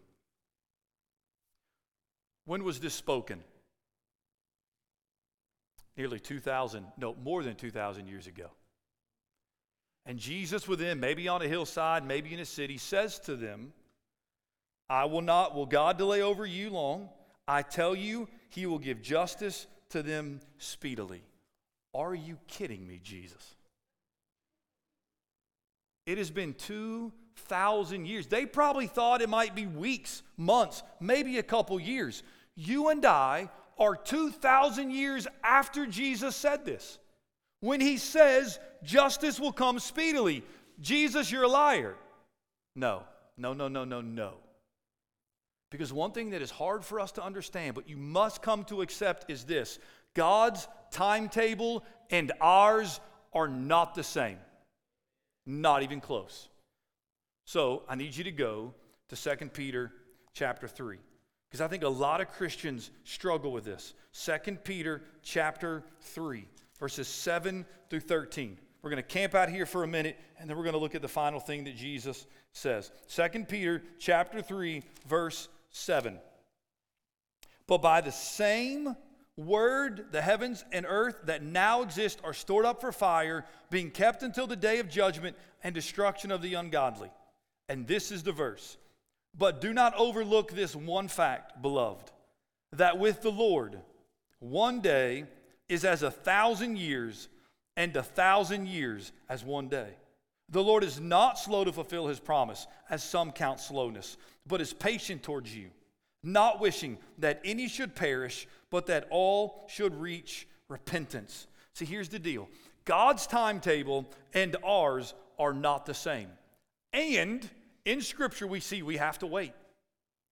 Speaker 2: When was this spoken? Nearly 2,000, no, more than 2,000 years ago. And Jesus within, maybe on a hillside, maybe in a city, says to them, I will not, will God delay over you long? I tell you, he will give justice to them speedily. Are you kidding me, Jesus? It has been 2,000 years. They probably thought it might be weeks, months, maybe a couple years. You and I are 2,000 years after Jesus said this. When he says, justice will come speedily. Jesus, you're a liar. No, no, no, no, no, no. Because one thing that is hard for us to understand, but you must come to accept, is this God's timetable and ours are not the same. Not even close. So I need you to go to 2 Peter chapter 3. Because I think a lot of Christians struggle with this. 2 Peter chapter 3, verses 7 through 13. We're going to camp out here for a minute, and then we're going to look at the final thing that Jesus says. 2 Peter chapter 3, verse 7. But by the same word, the heavens and earth that now exist are stored up for fire, being kept until the day of judgment and destruction of the ungodly. And this is the verse. But do not overlook this one fact, beloved, that with the Lord, one day is as a thousand years, and a thousand years as one day. The Lord is not slow to fulfill his promise, as some count slowness, but is patient towards you, not wishing that any should perish but that all should reach repentance. See, here's the deal God's timetable and ours are not the same. And in Scripture, we see we have to wait.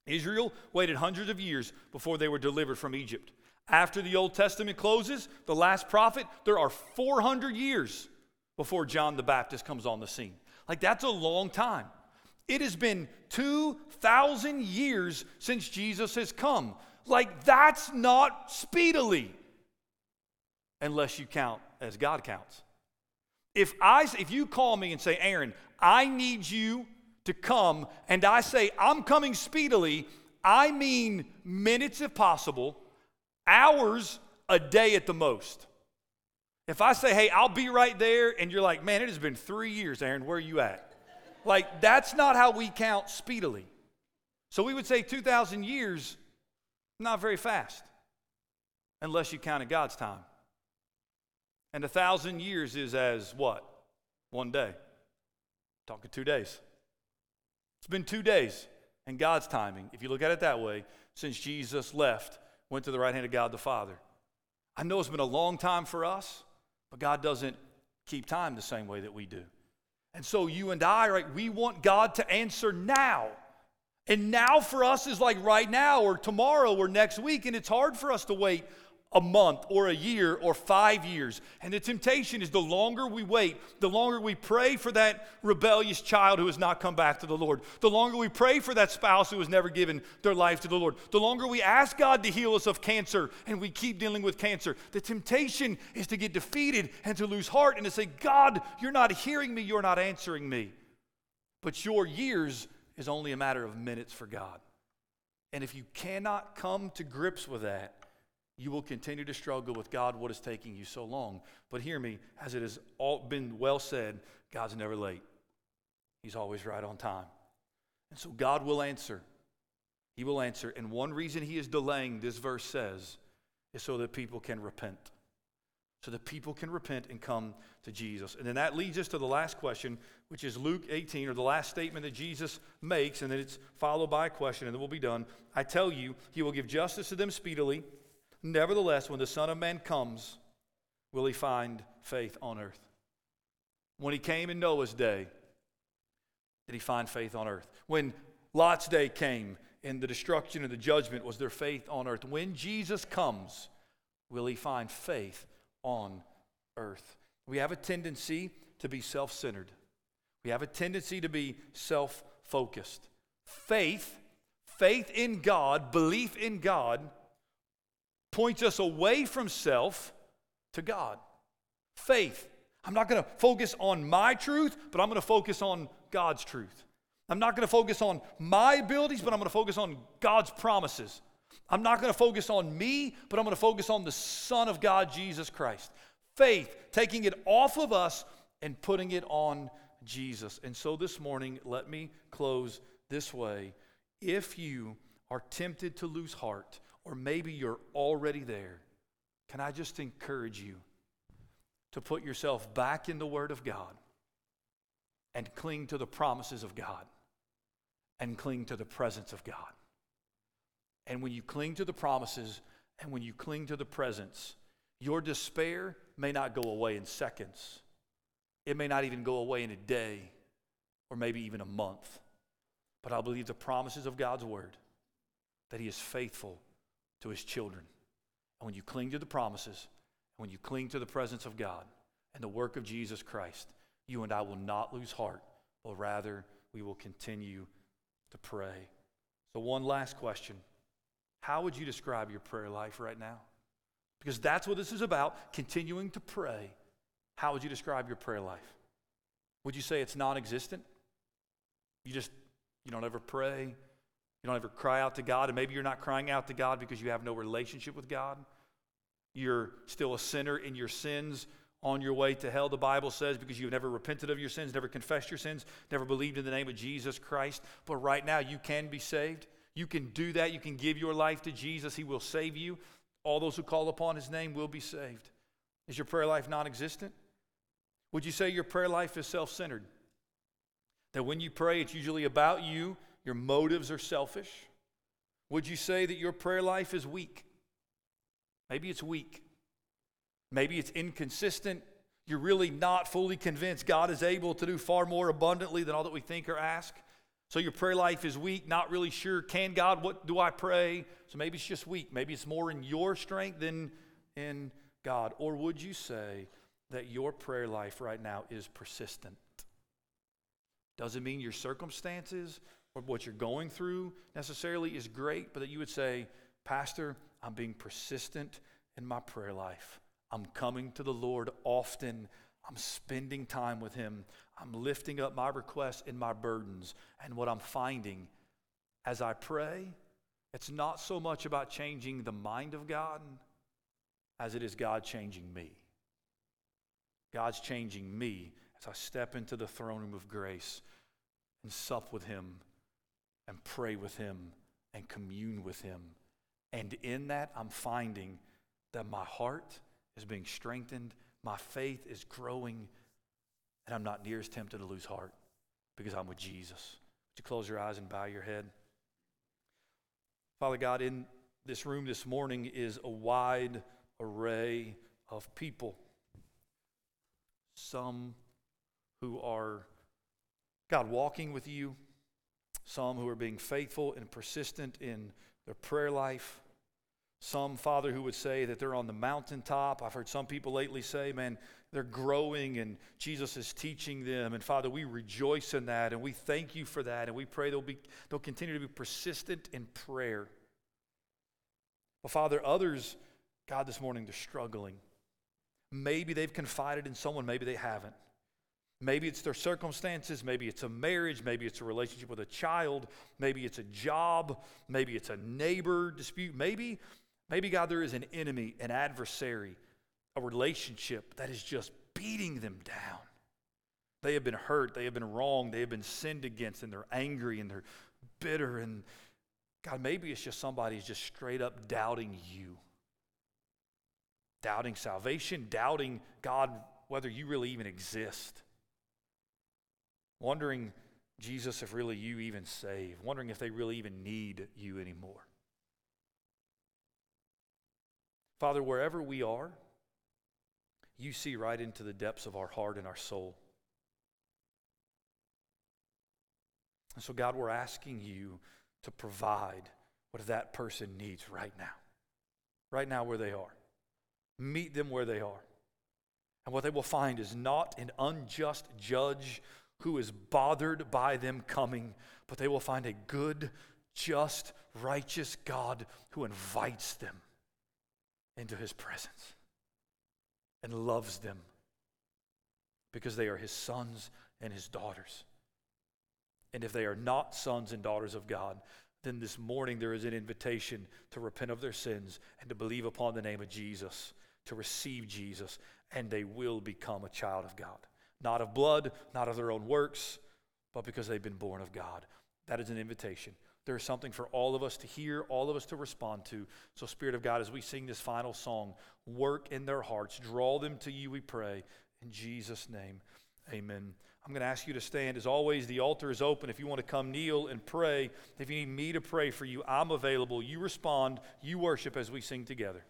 Speaker 2: Israel waited hundreds of years before they were delivered from Egypt. After the Old Testament closes, the last prophet, there are 400 years before John the Baptist comes on the scene. Like, that's a long time. It has been 2,000 years since Jesus has come. Like, that's not speedily, unless you count as God counts. If, I, if you call me and say, Aaron, I need you to come, and I say, I'm coming speedily, I mean minutes if possible, hours a day at the most. If I say, hey, I'll be right there, and you're like, man, it has been three years, Aaron, where are you at? Like, that's not how we count speedily. So we would say 2,000 years not very fast, unless you counted God's time. And a thousand years is as what? One day. Talking two days. It's been two days in God's timing, if you look at it that way, since Jesus left, went to the right hand of God the Father. I know it's been a long time for us, but God doesn't keep time the same way that we do. And so you and I, right, we want God to answer now. And now for us is like right now or tomorrow or next week, and it's hard for us to wait a month or a year or five years. And the temptation is the longer we wait, the longer we pray for that rebellious child who has not come back to the Lord, the longer we pray for that spouse who has never given their life to the Lord, the longer we ask God to heal us of cancer and we keep dealing with cancer. The temptation is to get defeated and to lose heart and to say, God, you're not hearing me, you're not answering me. But your years is only a matter of minutes for God. And if you cannot come to grips with that, you will continue to struggle with God, what is taking you so long. But hear me, as it has all been well said, God's never late. He's always right on time. And so God will answer. He will answer. And one reason He is delaying, this verse says, is so that people can repent. So that people can repent and come to Jesus. And then that leads us to the last question, which is Luke 18, or the last statement that Jesus makes, and then it's followed by a question, and then we'll be done. I tell you, He will give justice to them speedily. Nevertheless, when the Son of Man comes, will He find faith on earth? When He came in Noah's day, did He find faith on earth? When Lot's day came and the destruction and the judgment was there faith on earth. When Jesus comes, will he find faith on earth? We have a tendency to be self centered, we have a tendency to be self focused. Faith, faith in God, belief in God, points us away from self to God. Faith. I'm not going to focus on my truth, but I'm going to focus on God's truth. I'm not going to focus on my abilities, but I'm going to focus on God's promises. I'm not going to focus on me, but I'm going to focus on the Son of God, Jesus Christ. Faith, taking it off of us and putting it on Jesus. And so this morning, let me close this way. If you are tempted to lose heart, or maybe you're already there, can I just encourage you to put yourself back in the Word of God and cling to the promises of God? and cling to the presence of God. And when you cling to the promises and when you cling to the presence, your despair may not go away in seconds. It may not even go away in a day or maybe even a month. But I believe the promises of God's word that He is faithful to His children. And when you cling to the promises, and when you cling to the presence of God and the work of Jesus Christ, you and I will not lose heart, but rather we will continue to pray. So, one last question How would you describe your prayer life right now? Because that's what this is about continuing to pray. How would you describe your prayer life? Would you say it's non existent? You just, you don't ever pray. You don't ever cry out to God. And maybe you're not crying out to God because you have no relationship with God. You're still a sinner in your sins on your way to hell, the Bible says, because you've never repented of your sins, never confessed your sins, never believed in the name of Jesus Christ. But right now, you can be saved. You can do that. You can give your life to Jesus. He will save you. All those who call upon His name will be saved. Is your prayer life non existent? Would you say your prayer life is self centered? That when you pray, it's usually about you, your motives are selfish? Would you say that your prayer life is weak? Maybe it's weak. Maybe it's inconsistent. You're really not fully convinced God is able to do far more abundantly than all that we think or ask. So your prayer life is weak, not really sure, can God, what do I pray? So maybe it's just weak. Maybe it's more in your strength than in God. Or would you say that your prayer life right now is persistent? Doesn't mean your circumstances or what you're going through necessarily is great, but that you would say, Pastor, I'm being persistent in my prayer life. I'm coming to the Lord often. I'm spending time with Him. I'm lifting up my requests and my burdens. And what I'm finding as I pray, it's not so much about changing the mind of God as it is God changing me. God's changing me as I step into the throne room of grace and sup with Him and pray with Him and commune with Him. And in that, I'm finding that my heart is being strengthened, my faith is growing, and I'm not near as tempted to lose heart because I'm with Jesus. Would you close your eyes and bow your head? Father God, in this room this morning is a wide array of people. Some who are, God, walking with you, some who are being faithful and persistent in their prayer life, some, Father, who would say that they're on the mountaintop. I've heard some people lately say, man, they're growing and Jesus is teaching them. And Father, we rejoice in that and we thank you for that. And we pray they'll, be, they'll continue to be persistent in prayer. But Father, others, God, this morning, they're struggling. Maybe they've confided in someone, maybe they haven't. Maybe it's their circumstances, maybe it's a marriage, maybe it's a relationship with a child, maybe it's a job, maybe it's a neighbor dispute, maybe maybe God there is an enemy, an adversary, a relationship that is just beating them down. They have been hurt, they have been wronged, they have been sinned against and they're angry and they're bitter and God maybe it's just somebody who's just straight up doubting you. Doubting salvation, doubting God whether you really even exist wondering, Jesus, if really you even save, wondering if they really even need you anymore. Father, wherever we are, you see right into the depths of our heart and our soul. And so, God, we're asking you to provide what that person needs right now, right now where they are. Meet them where they are. And what they will find is not an unjust judge who is bothered by them coming, but they will find a good, just, righteous God who invites them into his presence and loves them because they are his sons and his daughters. And if they are not sons and daughters of God, then this morning there is an invitation to repent of their sins and to believe upon the name of Jesus, to receive Jesus, and they will become a child of God not of blood, not of their own works, but because they've been born of God. That is an invitation. There is something for all of us to hear, all of us to respond to. So, Spirit of God, as we sing this final song, work in their hearts, draw them to you, we pray. In Jesus' name, amen. I'm going to ask you to stand. As always, the altar is open. If you want to come kneel and pray, if you need me to pray for you, I'm available. You respond, you worship as we sing together.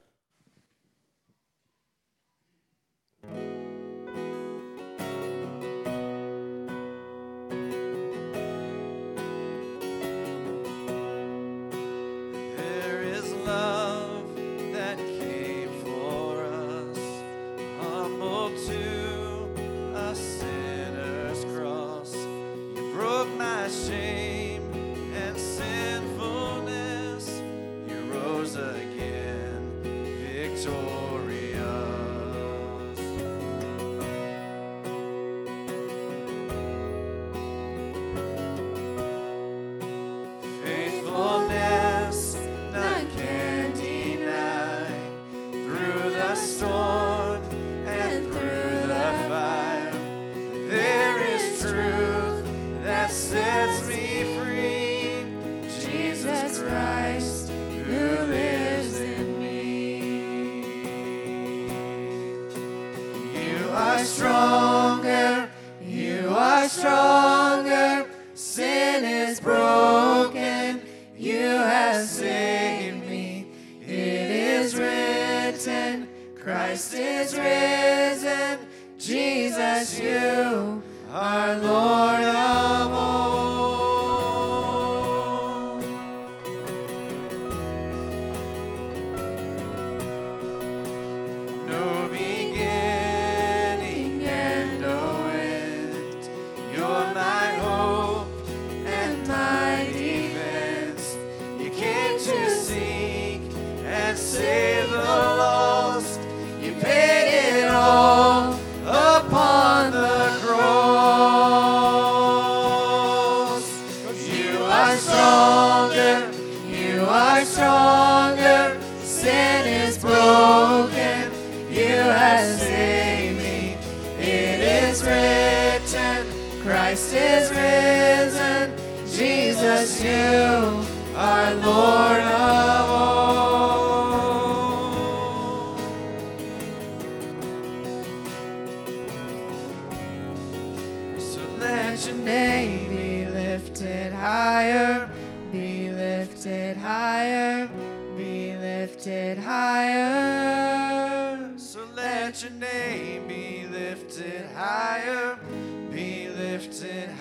Speaker 1: Christ
Speaker 3: is risen. Jesus, you
Speaker 1: are Lord of all. So let your name be lifted higher, be
Speaker 3: lifted higher,
Speaker 1: be
Speaker 3: lifted higher.
Speaker 1: So let your name be lifted higher.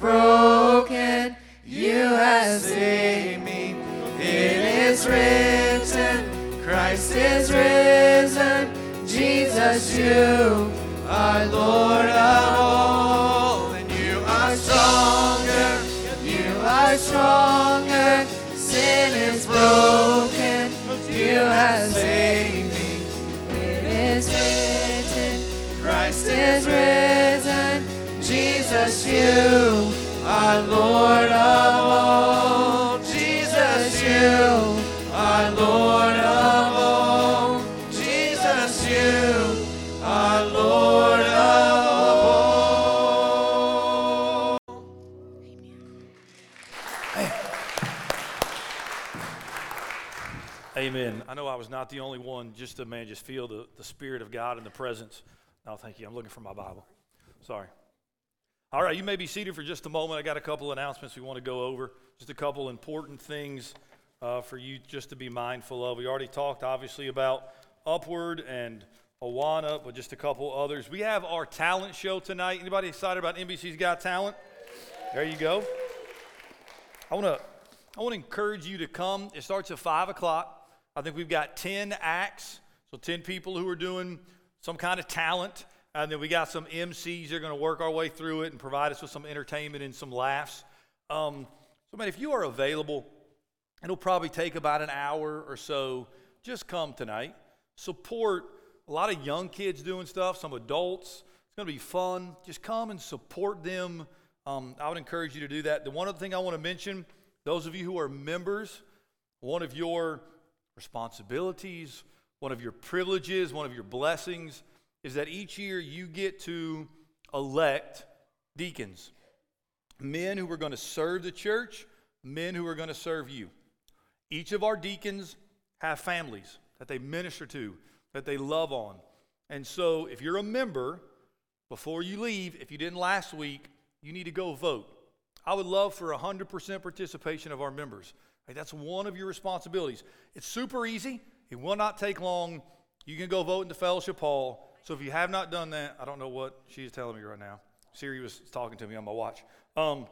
Speaker 3: broken, you have saved me. It is written, Christ is risen. Jesus, you are Lord of all, and you are stronger. You are stronger. Sin is broken. You have saved me. It is written, Christ is risen. Jesus, you are Lord of all. Jesus, you are Lord of all. Jesus, you are Lord of all.
Speaker 2: Amen. I know I was not the only one just to, man, just feel the, the Spirit of God and the presence. No, thank you. I'm looking for my Bible. Sorry. All right, you may be seated for just a moment. I got a couple announcements we want to go over. Just a couple important things uh, for you just to be mindful of. We already talked, obviously, about Upward and Awana, but just a couple others. We have our talent show tonight. Anybody excited about NBC's Got Talent? There you go. I want to I want to encourage you to come. It starts at 5 o'clock. I think we've got 10 acts, so 10 people who are doing some kind of talent. And then we got some MCs that are going to work our way through it and provide us with some entertainment and some laughs. Um, so, man, if you are available, it'll probably take about an hour or so. Just come tonight. Support a lot of young kids doing stuff, some adults. It's going to be fun. Just come and support them. Um, I would encourage you to do that. The one other thing I want to mention those of you who are members, one of your responsibilities, one of your privileges, one of your blessings is that each year you get to elect deacons. Men who are going to serve the church, men who are going to serve you. Each of our deacons have families that they minister to, that they love on. And so if you're a member, before you leave, if you didn't last week, you need to go vote. I would love for 100% participation of our members. Like, that's one of your responsibilities. It's super easy. It will not take long. You can go vote in the fellowship hall. So if you have not done that, I don't know what she's telling me right now. Siri was talking to me on my watch. Um,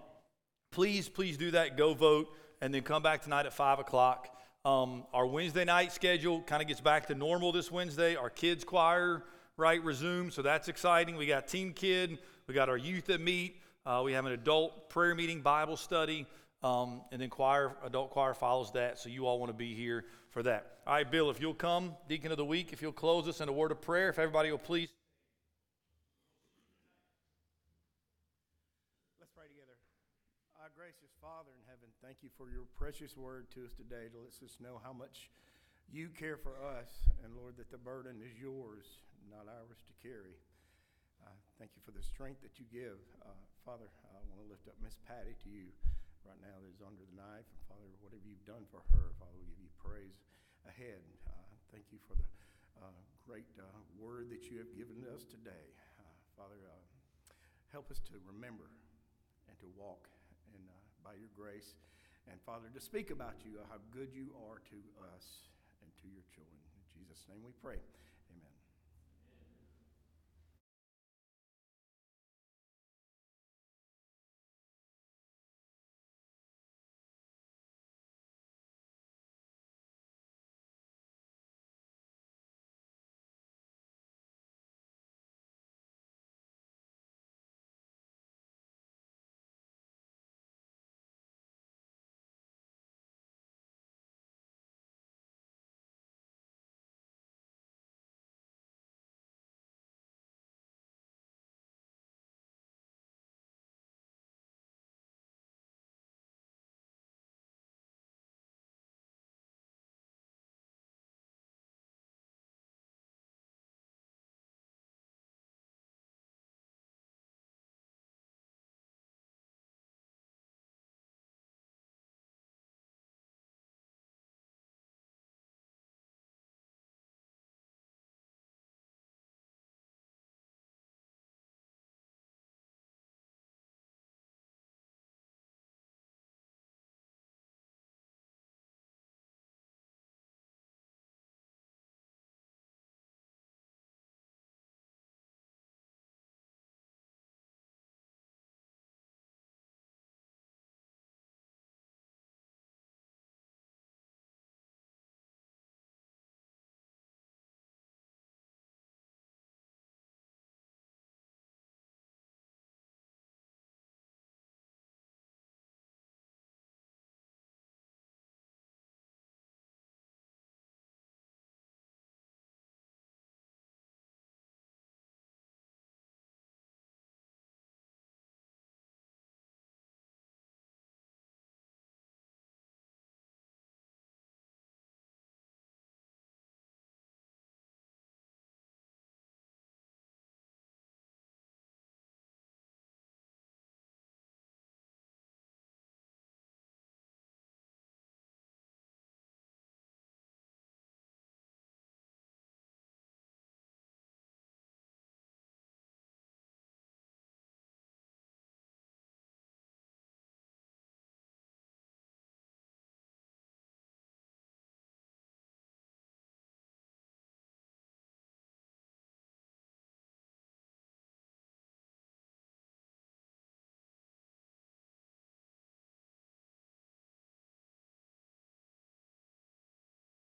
Speaker 2: please, please do that. Go vote, and then come back tonight at five o'clock. Um, our Wednesday night schedule kind of gets back to normal this Wednesday. Our kids choir right resumes, so that's exciting. We got Team Kid. We got our youth that meet. Uh, we have an adult prayer meeting, Bible study, um, and then choir, adult choir follows that. So you all want to be here for that. All right, Bill, if you'll come, Deacon of the Week, if you'll close us in a word of prayer, if everybody will please.
Speaker 4: Let's pray together. Our gracious Father in heaven, thank you for your precious word to us today to let us know how much you care for us. And Lord, that the burden is yours, not ours to carry. Uh, thank you for the strength that you give. Uh, Father, I want to lift up Miss Patty to you right now that is under the knife. And Father, whatever you've done for her, Father, we give you praise ahead. Uh, thank you for the uh, great uh, word that you have given us today. Uh, Father, uh, help us to remember and to walk in, uh, by your grace. And Father, to speak about you, how good you are to us and to your children. In Jesus' name we pray.